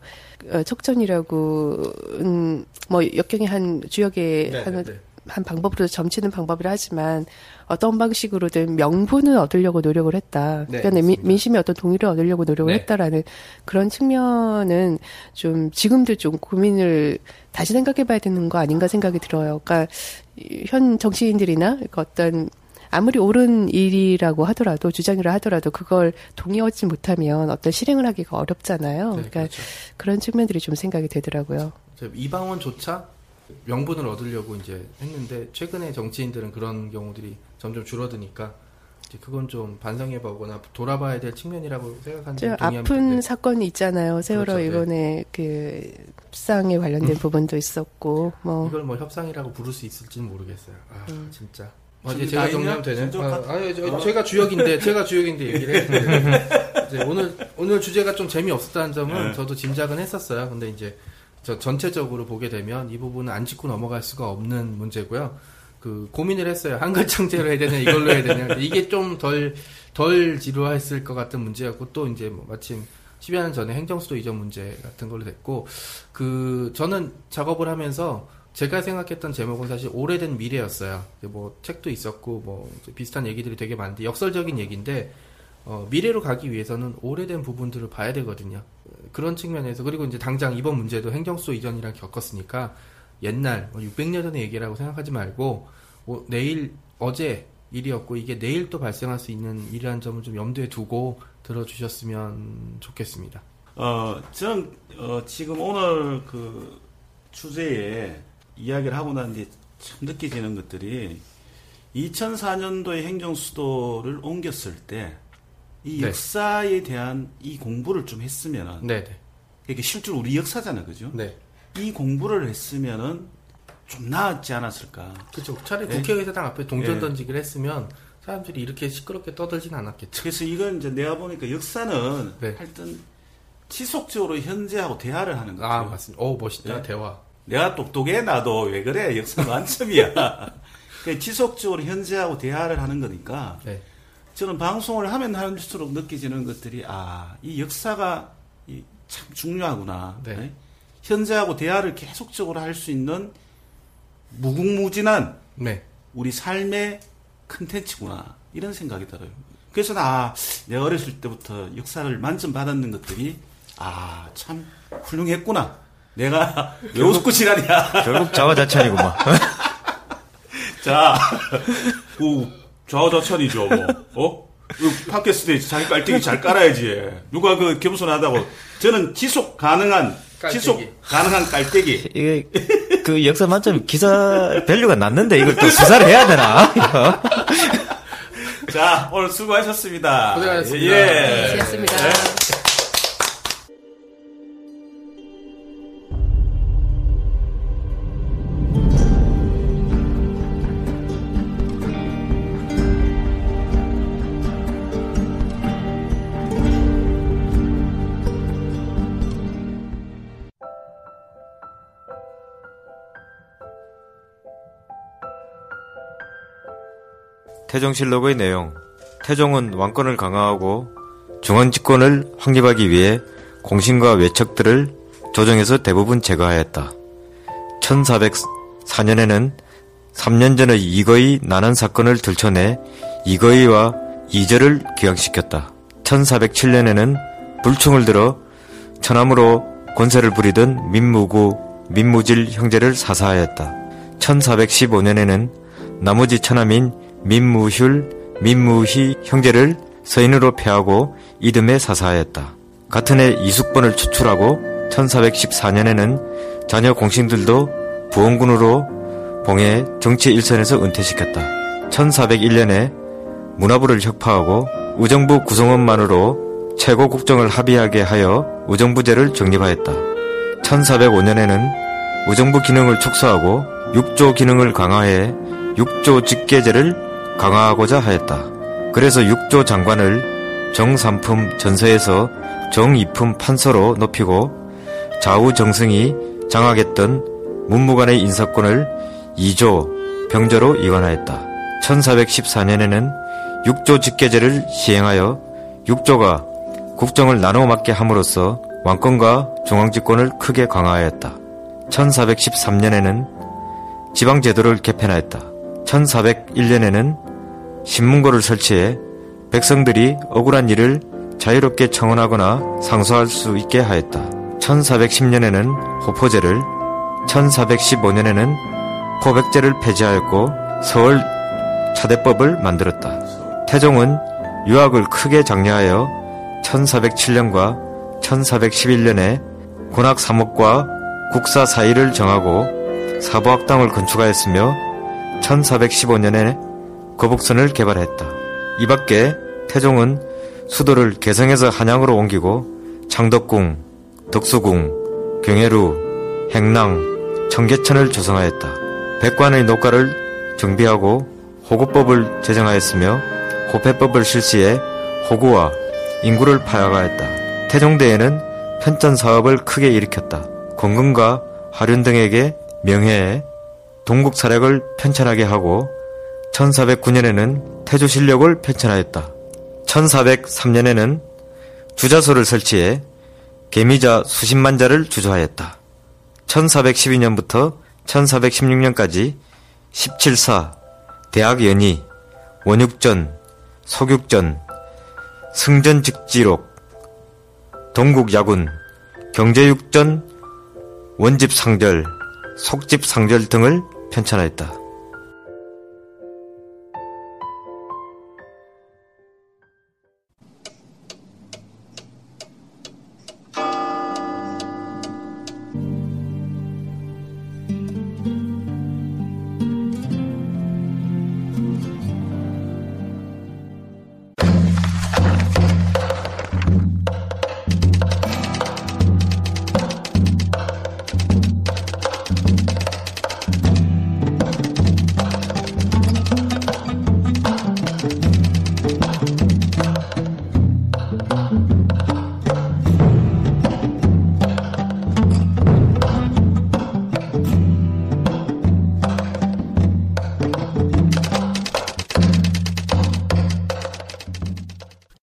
어, 척전이라고 음, 뭐 역경의 한 주역의 네, 한, 네, 네. 한 방법으로 점치는 방법이라 하지만 어떤 방식으로든 명분을 얻으려고 노력을 했다. 네, 그러니까 민-. 민심의 어떤 동의를 얻으려고 노력을 네. 했다라는 그런 측면은 좀 지금도 좀 고민을 다시 생각해봐야 되는 거 아닌가 생각이 들어요. 그러니까 이현 정치인들이나 어떤 아무리 옳은 일이라고 하더라도 주장이라 하더라도 그걸 동의하지 못하면 어떤 실행을 하기가 어렵잖아요. 네, 그러니까 그렇죠. 그런 측면들이 좀 생각이 되더라고요. 저 이방원조차 명분을 얻으려고 이제 했는데 최근에 정치인들은 그런 경우들이 점점 줄어드니까 이제 그건 좀 반성해 보거나 돌아봐야 될 측면이라고 생각하는. 아픈 네. 사건이 있잖아요. 세월호 그렇죠, 네. 이번에 그 협상에 관련된 부분도 있었고 뭐 이걸 뭐 협상이라고 부를 수 있을지는 모르겠어요. 아 음. 진짜. 아, 이제 제가? 정리하면 되네. 아, 가- 아니, 저, 어. 제가 주역인데 제가 주역인데 얘기를 해. 이제 오늘 오늘 주제가 좀 재미 없었다는 점은 네. 저도 짐작은 했었어요. 근데 이제 저 전체적으로 보게 되면 이 부분은 안 짚고 넘어갈 수가 없는 문제고요. 그 고민을 했어요. 한글 창제로 해야 되냐 이걸로 해야 되냐. 이게 좀덜덜 지루했을 것 같은 문제였고 또 이제 뭐 마침 10여 년 전에 행정수도 이전 문제 같은 걸로 됐고 그 저는 작업을 하면서 제가 생각했던 제목은 사실 오래된 미래였어요. 뭐 책도 있었고 뭐 비슷한 얘기들이 되게 많은데 역설적인 얘기인데 어, 미래로 가기 위해서는 오래된 부분들을 봐야 되거든요. 그런 측면에서 그리고 이제 당장 이번 문제도 행정수도 이전이랑 겪었으니까 옛날 뭐 600년 전의 얘기라고 생각하지 말고 어, 내일 어제 일이었고 이게 내일 또 발생할 수 있는 일이라는 점을 좀 염두에 두고 들어주셨으면 좋겠습니다. 어, 저는 어, 지금 오늘 그 주제에 이야기를 하고 난 뒤에 참 느껴지는 것들이 2004년도에 행정수도를 옮겼을 때 이 네. 역사에 대한 이 공부를 좀 했으면은 네네. 이게 실제로 우리 역사잖아, 그죠? 네. 이 공부를 했으면은 좀 나았지 않았을까? 그렇죠. 차라리 네. 국회의사당 앞에 동전 네. 던지기를 했으면 사람들이 이렇게 시끄럽게 떠들진 않았겠죠. 그래서 이건 이제 내가 보니까 역사는 네. 하여튼 지속적으로 현재하고 대화를 하는 거죠. 아 맞습니다. 오 멋있다 네. 대화. 내가 똑똑해 나도 왜 그래 역사 만점이야. 그 지속적으로 현재하고 대화를 하는 거니까 네. 저는 방송을 하면 할수록 느껴지는 것들이 아, 이 역사가 이참 중요하구나. 네. 네? 현재하고 대화를 계속적으로 할 수 있는 무궁무진한 네. 우리 삶의 컨텐츠구나. 이런 생각이 들어요. 그래서 나, 내가 어렸을 때부터 역사를 만점 받았는 것들이 아, 참 훌륭했구나. 내가 왜 웃고 지랄이야. 결국 자화자찬이구만. 자, 그 좌우자찬이죠. 뭐. 어? 그 podcast에 자기 깔때기 잘 깔아야지. 누가 그 겸손하다고. 저는 지속 가능한 깔때기. 지속 가능한 깔때기. 이게 그 역사 만점 기사 value가 낮는데 이걸 또 수사를 해야 되나? 자, 오늘 수고하셨습니다. 고생하셨습니다. 예. 고맙습니다. 태종실록의 내용. 태종은 왕권을 강화하고 중원 집권을 확립하기 위해 공신과 외척들을 조정해서 대부분 제거하였다. 1404년에는 3년 전의 이거의 난한 사건을 들춰내 이거의와 이절을 기각시켰다. 1407년에는 불충을 들어 천함으로 권세를 부리던 민무구 민무질 형제를 사사하였다. 1415년에는 나머지 천함인 민무휼, 민무희 형제를 서인으로 폐하고 이듬해 사사하였다. 같은 해 이숙번을 추출하고 1414년에는 자녀 공신들도 부원군으로 봉해 정치 일선에서 은퇴시켰다. 1401년에 문화부를 혁파하고 의정부 구성원만으로 최고 국정을 합의하게 하여 의정부제를 정립하였다. 1405년에는 의정부 기능을 축소하고 육조 기능을 강화해 육조 직계제를 강화하고자 하였다. 그래서 육조 장관을 정삼품 전서에서 정이품 판서로 높이고 좌우 정승이 장악했던 문무관의 인사권을 2조 병조로 이관하였다. 1414년에는 육조 직계제를 시행하여 육조가 국정을 나눠 맡게 함으로써 왕권과 중앙집권을 크게 강화하였다. 1413년에는 지방제도를 개편하였다. 1401년에는 신문고를 설치해 백성들이 억울한 일을 자유롭게 청원하거나 상소할 수 있게 하였다. 1410년에는 호포제를, 1415년에는 포백제를 폐지하였고 서울 차대법을 만들었다. 태종은 유학을 크게 장려하여 1407년과 1411년에 군학 3억과 국사 사의를 정하고 사부학당을 건축하였으며 1415년에 거북선을 개발했다. 이 밖에 태종은 수도를 개성에서 한양으로 옮기고 창덕궁, 덕수궁, 경회루, 행랑, 청계천을 조성하였다. 백관의 녹가를 정비하고 호구법을 제정하였으며 호패법을 실시해 호구와 인구를 파악하였다. 태종대에는 편전 사업을 크게 일으켰다. 권금과 하륜 등에게 명해해 동국 사력을 편찬하게 하고 1409년에는 태조 실력을 편찬하였다. 1403년에는 주자소를 설치해 개미자 수십만 자를 주조하였다. 1412년부터 1416년까지 17사, 대학연의, 원육전, 소육전, 승전직지록, 동국야군, 경제육전, 원집상절, 속집상절 등을 편찬하였다.